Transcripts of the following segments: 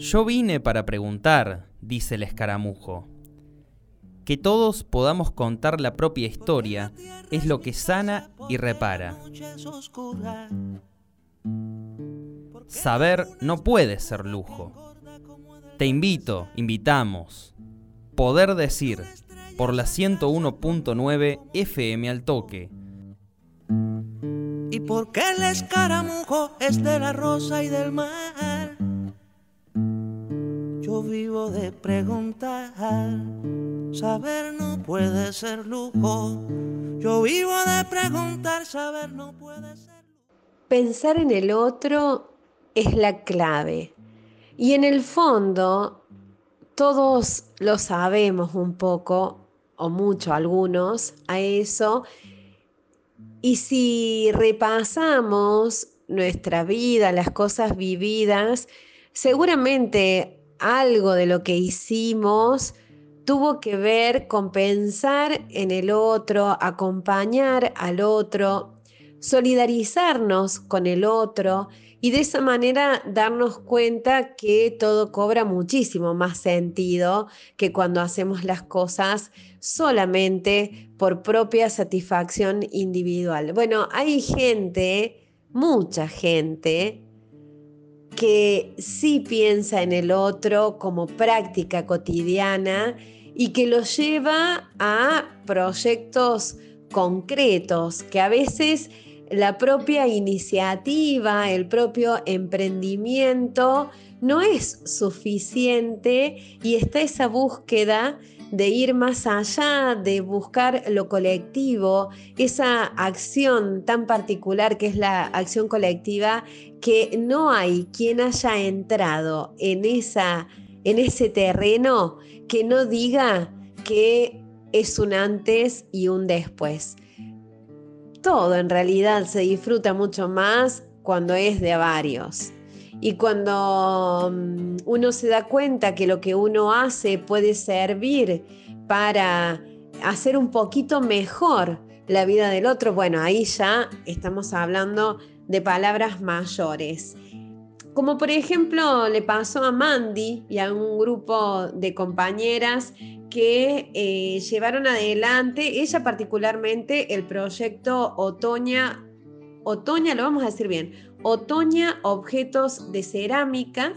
Yo vine para preguntar, dice el escaramujo. Que todos podamos contar la propia historia es lo que sana y repara. Saber no puede ser lujo. Te invito, invitamos. Poder decir, por la 101.9 FM al toque. ¿Y por qué el escaramujo es de la rosa y del mar? Vivo de preguntar, saber no puede ser lujo. Yo vivo de preguntar, saber no puede ser lujo. Pensar en el otro es la clave. Y en el fondo, todos lo sabemos un poco, o mucho algunos, a eso. Y si repasamos nuestra vida, las cosas vividas, seguramente algo de lo que hicimos tuvo que ver con pensar en el otro, acompañar al otro, solidarizarnos con el otro y de esa manera darnos cuenta que todo cobra muchísimo más sentido que cuando hacemos las cosas solamente por propia satisfacción individual. Bueno, hay gente, mucha gente, que sí piensa en el otro como práctica cotidiana y que lo lleva a proyectos concretos que a veces la propia iniciativa, el propio emprendimiento no es suficiente y está esa búsqueda de ir más allá, de buscar lo colectivo, esa acción tan particular que es la acción colectiva, que no hay quien haya entrado en, esa, en ese terreno que no diga que es un antes y un después. Todo en realidad se disfruta mucho más cuando es de varios. Y cuando mm, uno se da cuenta que lo que uno hace puede servir para hacer un poquito mejor la vida del otro, bueno, ahí ya estamos hablando de palabras mayores. Como por ejemplo le pasó a Mandy y a un grupo de compañeras que eh, llevaron adelante, ella particularmente, el proyecto Otoña, Otoña, lo vamos a decir bien, Otoña Objetos de Cerámica,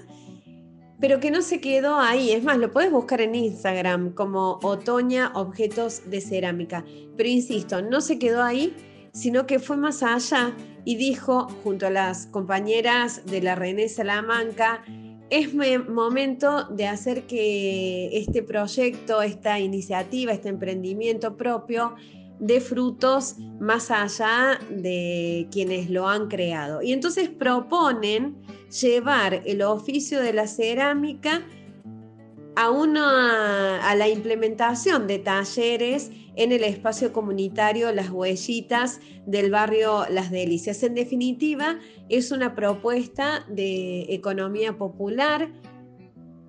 pero que no se quedó ahí. Es más, lo puedes buscar en Instagram como Otoña Objetos de Cerámica. Pero insisto, no se quedó ahí, sino que fue más allá y dijo, junto a las compañeras de la René Salamanca, es momento de hacer que este proyecto, esta iniciativa, este emprendimiento propio, de frutos más allá de quienes lo han creado. Y entonces proponen llevar el oficio de la cerámica a, una, a la implementación de talleres en el espacio comunitario Las Huellitas del barrio Las Delicias. En definitiva, es una propuesta de economía popular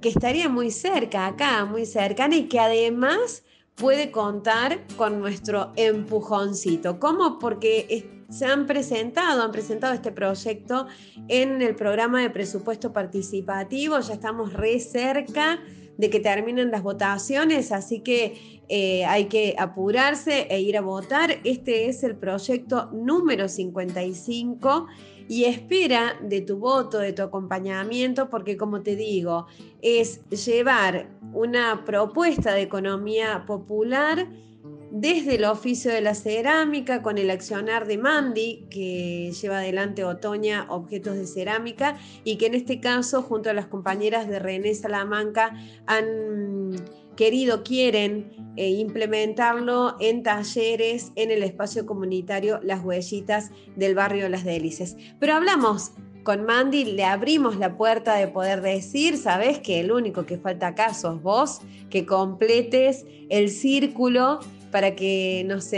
que estaría muy cerca acá, muy cercana y que además puede contar con nuestro empujoncito. ¿Cómo? Porque se han presentado, han presentado este proyecto en el programa de presupuesto participativo, ya estamos re cerca de que terminen las votaciones, así que eh, hay que apurarse e ir a votar. Este es el proyecto número 55 y espera de tu voto, de tu acompañamiento, porque como te digo, es llevar una propuesta de economía popular desde el oficio de la cerámica con el accionar de Mandy, que lleva adelante Otoña Objetos de Cerámica, y que en este caso, junto a las compañeras de René Salamanca, han querido, quieren eh, implementarlo en talleres en el espacio comunitario Las Huellitas del barrio Las Delices. Pero hablamos con Mandy, le abrimos la puerta de poder decir, sabes que el único que falta acá sos vos, que completes el círculo para que nos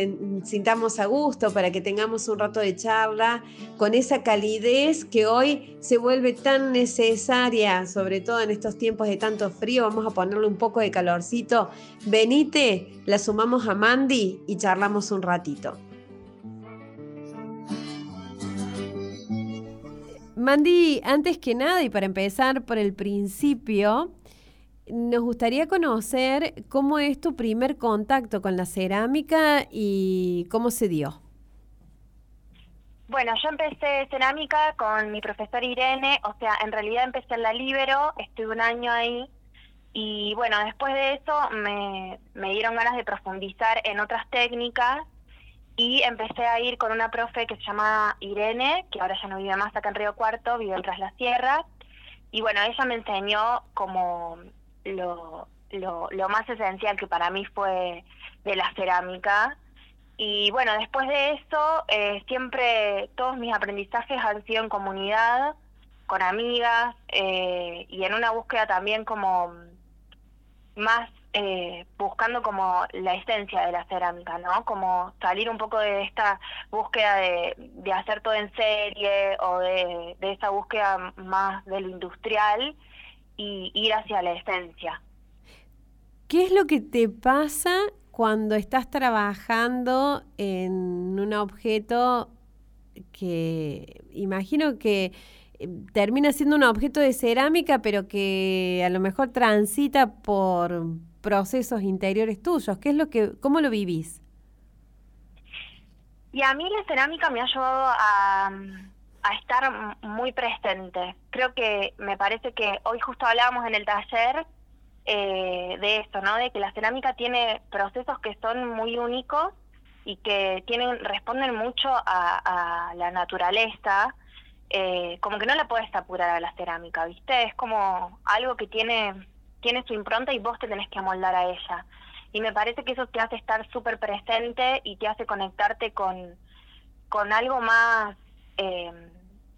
sintamos a gusto, para que tengamos un rato de charla, con esa calidez que hoy se vuelve tan necesaria, sobre todo en estos tiempos de tanto frío, vamos a ponerle un poco de calorcito. Venite, la sumamos a Mandy y charlamos un Mandy, antes que nada y para empezar por el principio, nos gustaría conocer cómo es tu primer contacto con la cerámica y cómo se dio. Bueno, yo empecé cerámica con mi profesor Irene, o sea, en realidad empecé en la Libero, estuve un año ahí y bueno, después de eso me, me dieron ganas de profundizar en otras técnicas y empecé a ir con una profe que se llama Irene, que ahora ya no vive más acá en Río Cuarto, vive en Tras las Sierras, y bueno, ella me enseñó como lo, lo, lo más esencial que para mí fue de la cerámica, y bueno, después de eso, eh, siempre todos mis aprendizajes han sido en comunidad, con amigas, eh, y en una búsqueda también como más eh, buscando como la esencia de la cerámica, ¿no? Como salir un poco de esta búsqueda de, de hacer todo en serie o de, de esa búsqueda más de lo industrial y ir hacia la esencia. ¿Qué es lo que te pasa cuando estás trabajando en un objeto que imagino que eh, termina siendo un objeto de cerámica, pero que a lo mejor transita por procesos interiores tuyos. ¿Qué es lo que, cómo lo vivís? Y a mí la cerámica me ha ayudado a, a estar muy presente. Creo que me parece que hoy justo hablábamos en el taller eh, de esto, ¿no? De que la cerámica tiene procesos que son muy únicos y que tienen responden mucho a, la naturaleza. Eh, como que no la puedes apurar a la cerámica, ¿viste? Es como algo que tiene, tiene su impronta y vos te tenés que amoldar a ella. Y me parece que eso te hace estar súper presente y te hace conectarte con, con algo más eh,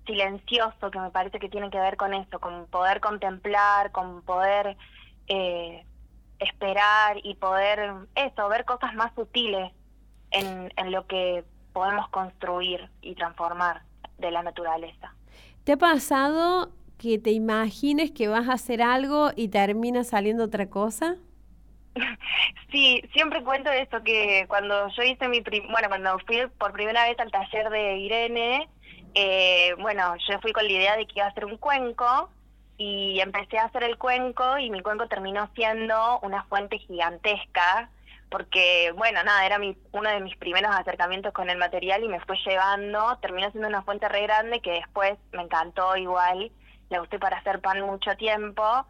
silencioso que me parece que tiene que ver con eso, con poder contemplar, con poder eh, esperar y poder, eso, ver cosas más sutiles en, en lo que podemos construir y transformar de la naturaleza. ¿Te ha pasado que te imagines que vas a hacer algo y termina saliendo otra cosa? Sí, siempre cuento eso que cuando yo hice mi bueno, cuando fui por primera vez al taller de Irene, eh, bueno, yo fui con la idea de que iba a hacer un cuenco y empecé a hacer el cuenco y mi cuenco terminó siendo una fuente gigantesca porque, bueno, nada, era mi, uno de mis primeros acercamientos con el material y me fue llevando, terminó siendo una fuente re grande que después me encantó igual, la usé para hacer pan mucho tiempo,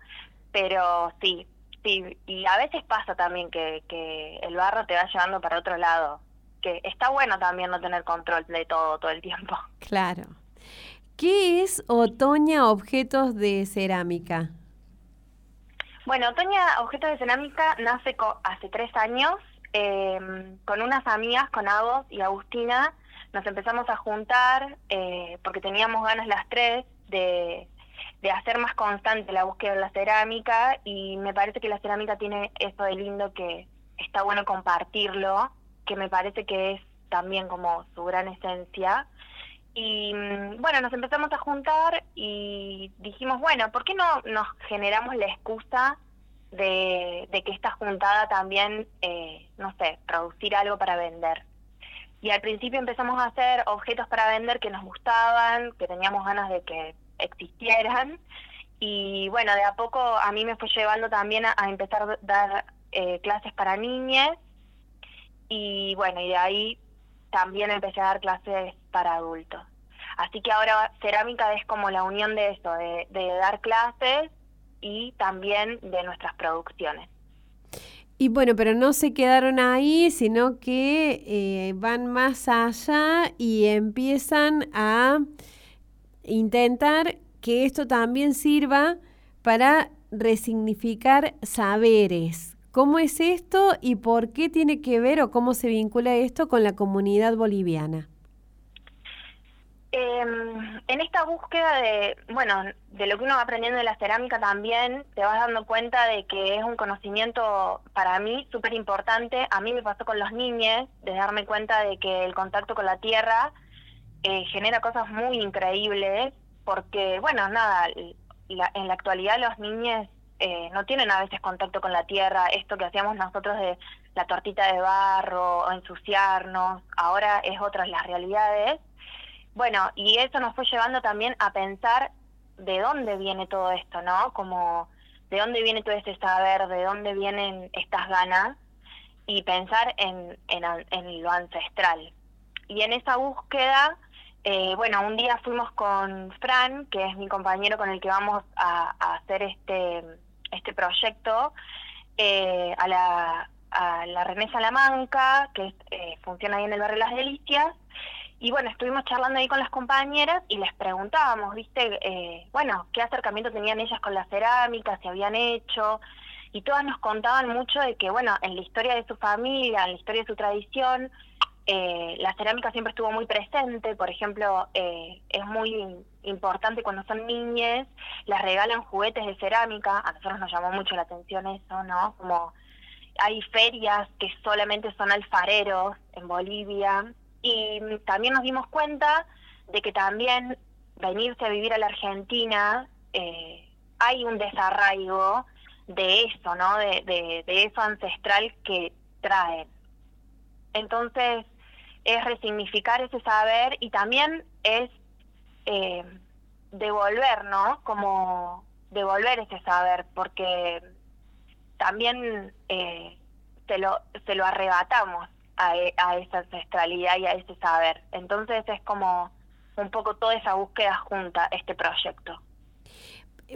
pero sí, sí, y a veces pasa también que, que el barro te va llevando para otro lado, que está bueno también no tener control de todo todo el tiempo. Claro. ¿Qué es Otoña Objetos de Cerámica? Bueno, Otoña Objetos de Cerámica nace hace tres años em, con unas amigas, con Agos y Agustina. Nos empezamos a juntar eh, porque teníamos ganas las tres de, de hacer más constante la búsqueda de la cerámica y me parece que la cerámica tiene eso de lindo que está bueno compartirlo, que me parece que es también como su gran esencia. Y mm, bueno, nos empezamos a juntar y dijimos, bueno, ¿por qué no nos generamos la excusa de, que esta juntada también, eh, no sé, producir algo para vender? Y al principio empezamos a hacer objetos para vender que nos gustaban, que teníamos ganas de que existieran. Y bueno, de a poco a mí me fue llevando también a, empezar a dar eh, clases para niñas. Y bueno, y de ahí también empecé a dar clases para adultos. Así que ahora cerámica es como la unión de eso, de, dar clases y también de nuestras producciones. Y bueno, pero no se quedaron ahí, sino que eh, van más allá y empiezan a intentar que esto también sirva para resignificar saberes. ¿Cómo es esto y por qué tiene que ver o cómo se vincula esto con la comunidad boliviana? Eh, en esta búsqueda de, bueno, de lo que uno va aprendiendo de la cerámica también, te vas dando cuenta de que es un conocimiento para mí súper importante. A mí me pasó con los niños, de darme cuenta de que el contacto con la tierra eh, genera cosas muy increíbles, porque, bueno, nada, en la actualidad los niños eh, no tienen a veces contacto con la tierra, esto que hacíamos nosotros de la tortita de barro o ensuciarnos, ahora es otras las realidades bueno, y eso nos fue llevando también a pensar de dónde viene todo esto, ¿no? Como de dónde viene todo este saber, de dónde vienen estas ganas y pensar en, en, lo ancestral. Y en esa búsqueda, eh, bueno, un día fuimos con Fran, que es mi compañero con el que vamos a, hacer este, este proyecto, eh, a, la, a la René Salamanca, que eh, funciona ahí en el barrio Las Delicias, y bueno, estuvimos charlando ahí con las compañeras y les preguntábamos, ¿viste? Eh, bueno, qué acercamiento tenían ellas con la cerámica, si habían hecho. Y todas nos contaban mucho de que, bueno, en la historia de su familia, en la historia de su tradición, eh, la cerámica siempre estuvo muy presente. Por ejemplo, eh, es muy importante cuando son niñas, les regalan juguetes de cerámica. A nosotros nos llamó mucho la atención eso, ¿no? Como hay ferias que solamente son alfareros en Bolivia y también nos dimos cuenta de que también venirse a vivir a la Argentina eh, hay un desarraigo de eso, ¿no? De, de, eso ancestral que traen. Entonces, es resignificar ese saber y también es eh, devolver, ¿no? Como devolver ese saber, porque también eh, se, lo, se lo arrebatamos e, a, esa ancestralidad y a ese saber. Entonces es como un poco toda esa búsqueda junta este proyecto.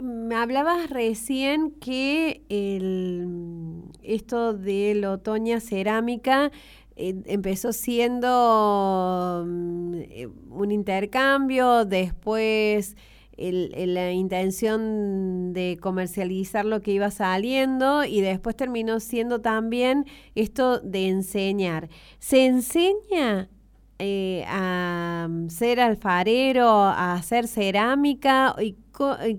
Me hablabas recién que el, esto de la otoña cerámica empezó siendo mm, eh, un intercambio, después el, la intención de comercializar lo que iba saliendo y después terminó siendo también esto de enseñar. ¿Se enseña eh, a ser alfarero, a hacer cerámica? ¿Y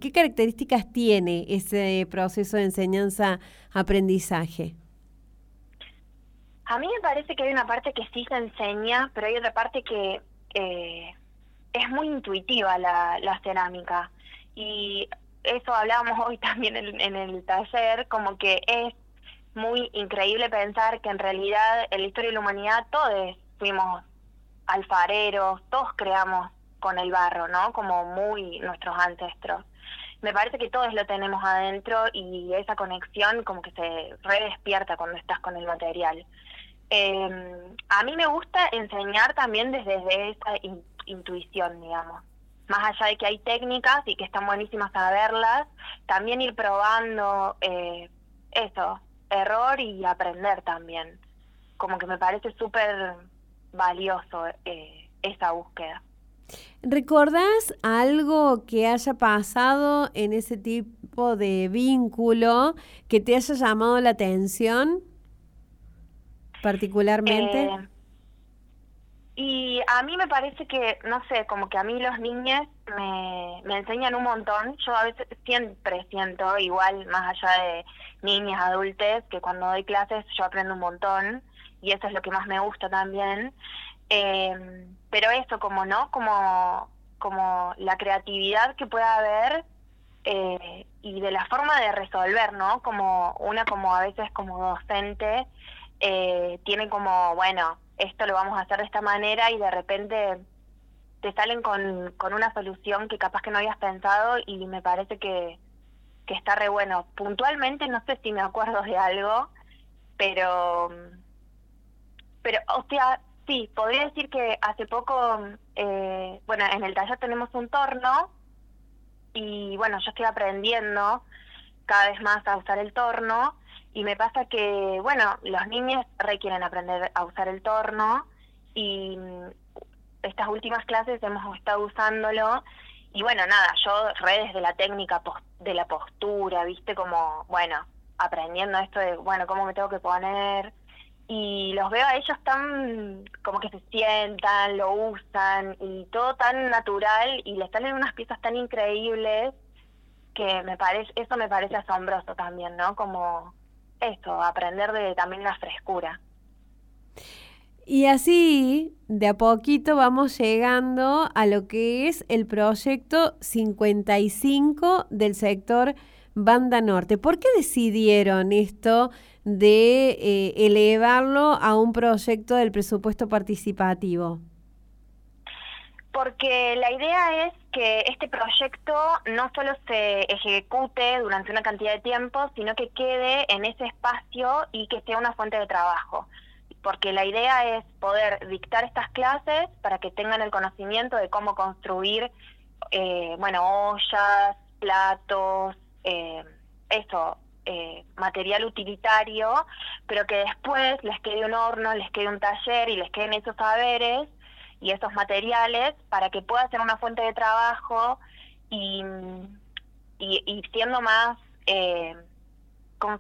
¿Qué características tiene ese proceso de enseñanza-aprendizaje? A mí me parece que hay una parte que sí se enseña, pero hay otra parte que... Eh, es muy intuitiva la, la cerámica y eso hablábamos hoy también en, el taller, como que es muy increíble pensar que en realidad en la historia de la humanidad todos fuimos alfareros, todos creamos con el barro, ¿no? Como muy nuestros ancestros. Me parece que todos lo tenemos adentro y esa conexión como que se redespierta cuando estás con el material. Eh, a mí me gusta enseñar también desde, desde esa intuición, digamos. Más allá de que hay técnicas y que están buenísimas saberlas, también ir probando eh, eso, error y aprender también. Como que me parece súper valioso eh, esa búsqueda. ¿Recordás algo que haya pasado en ese tipo de vínculo que te haya llamado la atención particularmente? Eh, y a mí me parece que, no sé, como que a mí los niños me, me enseñan un montón. Yo a veces siempre siento, igual más allá de niñas, adultos, que cuando doy clases yo aprendo un montón y eso es lo que más me gusta también. Eh, pero eso, como no, como, como la creatividad que pueda haber eh, y de la forma de resolver, ¿no? Como una como a veces como docente eh, tiene como, bueno, esto lo vamos a hacer de esta manera y de repente te salen con, con una solución que capaz que no habías pensado y me parece que, que está re bueno. Puntualmente no sé si me acuerdo de algo, pero, pero o sea, sí, podría decir que hace poco, eh, bueno, en el taller tenemos un torno y bueno, yo estoy aprendiendo cada vez más a usar el torno y me pasa que, bueno, los niños requieren aprender a usar el torno y mm, estas últimas clases hemos estado usándolo. Y bueno, nada, yo redes de la técnica de la postura, viste, como, bueno, aprendiendo esto de, bueno, cómo me tengo que poner y los veo a ellos tan como que se sientan, lo usan y todo tan natural y les salen unas piezas tan increíbles que me parece, eso me parece asombroso también, ¿no? Como esto, aprender de también la frescura. Y así, de a poquito vamos llegando a lo que es el proyecto 55 del sector Banda Norte. ¿Por qué decidieron esto de eh, elevarlo a un proyecto del presupuesto participativo? Porque la idea es que este proyecto no solo se ejecute durante una cantidad de tiempo, sino que quede en ese espacio y que sea una fuente de trabajo. Porque la idea es poder dictar estas clases para que tengan el conocimiento de cómo construir, eh, bueno, ollas, platos, eh, eso, eh, material utilitario, pero que después les quede un horno, les quede un taller y les queden esos saberes y esos materiales para que pueda ser una fuente de trabajo y, y, siendo más, eh, ¿cómo,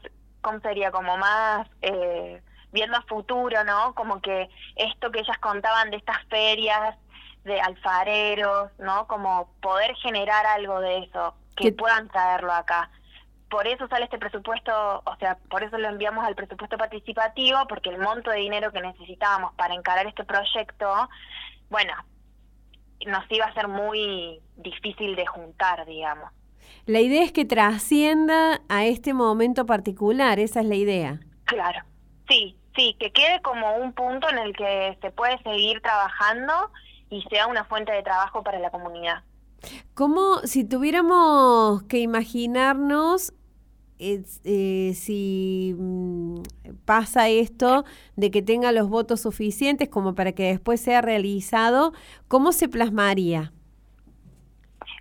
sería? Como más eh, viendo a futuro, ¿no? Como que esto que ellas contaban de estas ferias de alfareros, ¿no? Como poder generar algo de eso, que puedan traerlo acá por eso sale este presupuesto, o sea, por eso lo enviamos al presupuesto participativo, porque el monto de dinero que necesitábamos para encarar este proyecto bueno, nos iba a ser muy difícil de juntar, digamos. La idea es que trascienda a este momento particular, esa es la idea. Claro, sí, sí, que quede como un punto en el que se puede seguir trabajando y sea una fuente de trabajo para la comunidad. Como si tuviéramos que imaginarnos eh, si mm, pasa esto de que tenga los votos suficientes como para que después sea realizado, ¿cómo se plasmaría?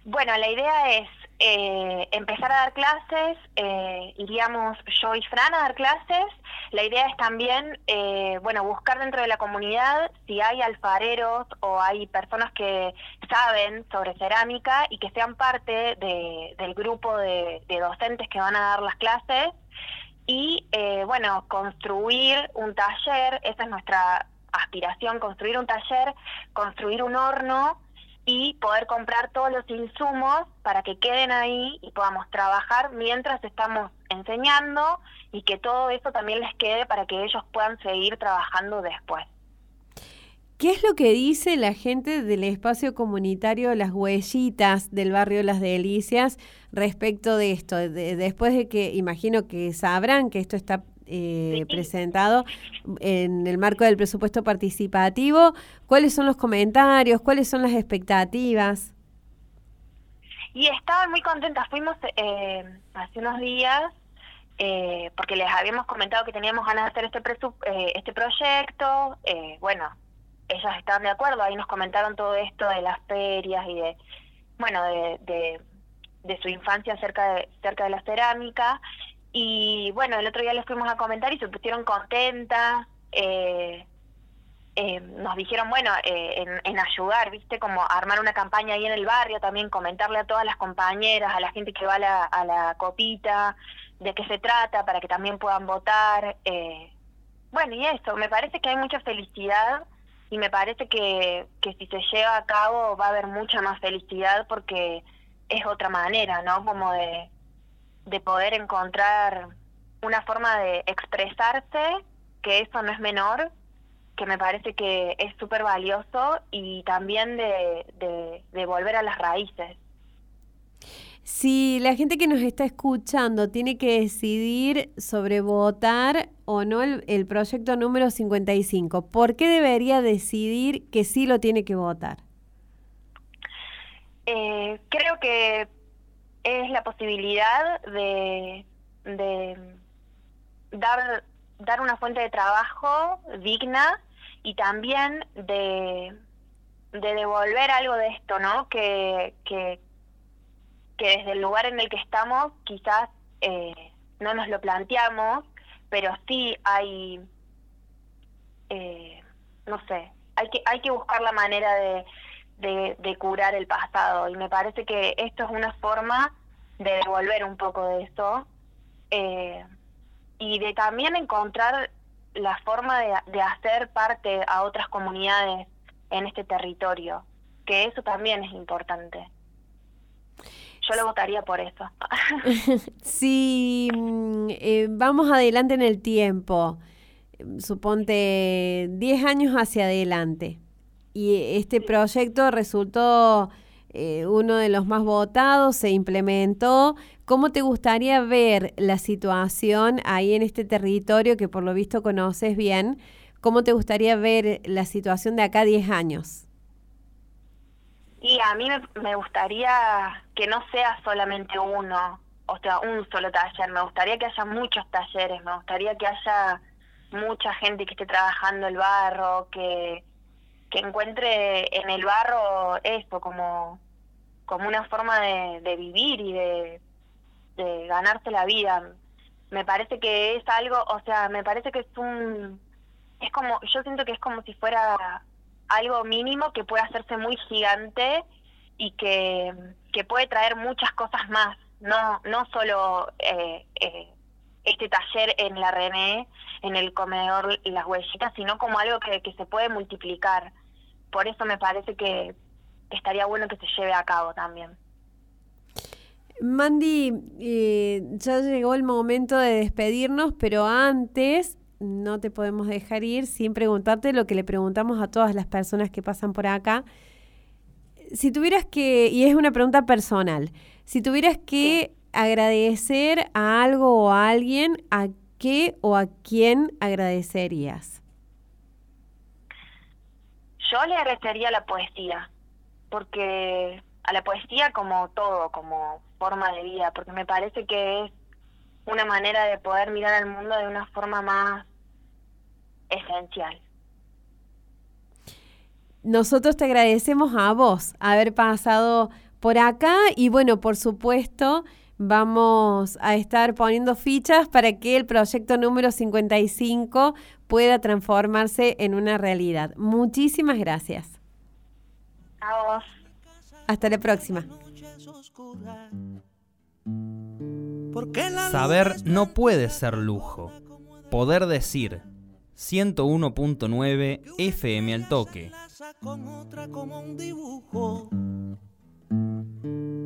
Bueno, la idea es eh, empezar a dar clases, eh, iríamos yo y Fran a dar clases. La idea es también, eh, bueno, buscar dentro de la comunidad si hay alfareros o hay personas que saben sobre cerámica y que sean parte del grupo de, de, docentes que van a dar las clases. Y, bueno, construir un taller, esa es nuestra aspiración, construir un taller, construir un horno y poder comprar todos los insumos para que queden ahí y podamos trabajar mientras estamos enseñando y que todo eso también les quede para que ellos puedan seguir trabajando después. ¿Qué es lo que dice la gente del espacio comunitario Las Huellitas del barrio Las Delicias respecto de esto? después de que imagino que sabrán que esto está eh, presentado en el marco del presupuesto participativo. ¿Cuáles son los comentarios? ¿Cuáles son las expectativas? Y estaban muy contentas. Fuimos eh, hace unos días eh, porque les habíamos comentado que teníamos ganas de hacer este, eh, este proyecto. bueno, ellas estaban de acuerdo. Ahí nos comentaron todo esto de las ferias y de, bueno, de, de, de su infancia cerca de, cerca de la cerámica. Y bueno, el otro día les fuimos a comentar y se pusieron contentas. Eh, eh, nos dijeron, bueno, eh, en, ayudar, ¿viste? Como armar una campaña ahí en el barrio, también comentarle a todas las compañeras, a la gente que va a la, a la copita, de qué se trata, para que también puedan votar. bueno, y eso, me parece que hay mucha felicidad y me parece que, que si se lleva a cabo va a haber mucha más felicidad porque es otra manera, ¿no? Como de, de poder encontrar una forma de expresarse, que eso no es menor, que me parece que es súper valioso y también de, de, volver a las raíces. Si la gente que nos está escuchando tiene que decidir sobre votar o no el, el, proyecto número 55, ¿por qué debería decidir que sí lo tiene que votar? Eh, creo que es la posibilidad de, de dar, dar una fuente de trabajo digna y también de, de devolver algo de esto, ¿no? Que, que, que desde el lugar en el que estamos quizás eh, no nos lo planteamos, pero sí hay, eh, no sé, hay que, hay que buscar la manera de, de, curar el pasado. Y me parece que esto es una forma de devolver un poco de eso eh, y de también encontrar la forma de, de, hacer parte a otras comunidades en este territorio, que eso también es importante. Yo lo votaría por eso. si mm, eh, vamos adelante en el tiempo, suponte 10 años hacia adelante, y este proyecto resultó eh, uno de los más votados, se implementó. ¿Cómo te gustaría ver la situación ahí en este territorio que por lo visto conoces bien? ¿Cómo te gustaría ver la situación de acá a 10 años? Y a mí me, gustaría que no sea solamente uno, o sea, un solo taller. Me gustaría que haya muchos talleres, me gustaría que haya mucha gente que esté trabajando el barro, que, que encuentre en el barro esto como, como una forma de, vivir y de, de ganarse la vida. Me parece que es algo, o sea, me parece que es un, es como, yo siento que es como si fuera algo mínimo que puede hacerse muy gigante y que, puede traer muchas cosas más, no, no solo eh, eh, este taller en la René, en el comedor las huellitas, sino como algo que, se puede multiplicar. Por eso me parece que estaría bueno que se lleve a cabo también. Mandy, eh, ya llegó el momento de despedirnos, pero antes no te podemos dejar ir sin preguntarte lo que le preguntamos a todas las personas que pasan por acá. Si tuvieras que, y es una pregunta personal, si tuvieras que agradecer a algo o a alguien, ¿a qué o a quién agradecerías? Yo le agradecería la poesía, porque a la poesía como todo, como forma de vida, porque me parece que es una manera de poder mirar al mundo de una forma más esencial. Nosotros te agradecemos a vos haber pasado por acá y bueno, por supuesto, vamos a estar poniendo fichas para que el proyecto número 55 pueda transformarse en una realidad. Muchísimas gracias. A vos. Hasta la próxima. Saber no puede ser lujo. Poder decir 101.9 FM al toque.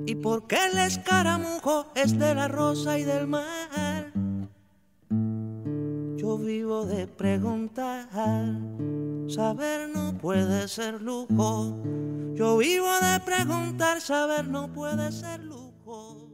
Y porque el escaramujo es de la rosa y del mar. Yo vivo de preguntar, saber no puede ser lujo. Yo vivo de preguntar, saber no puede ser lujo.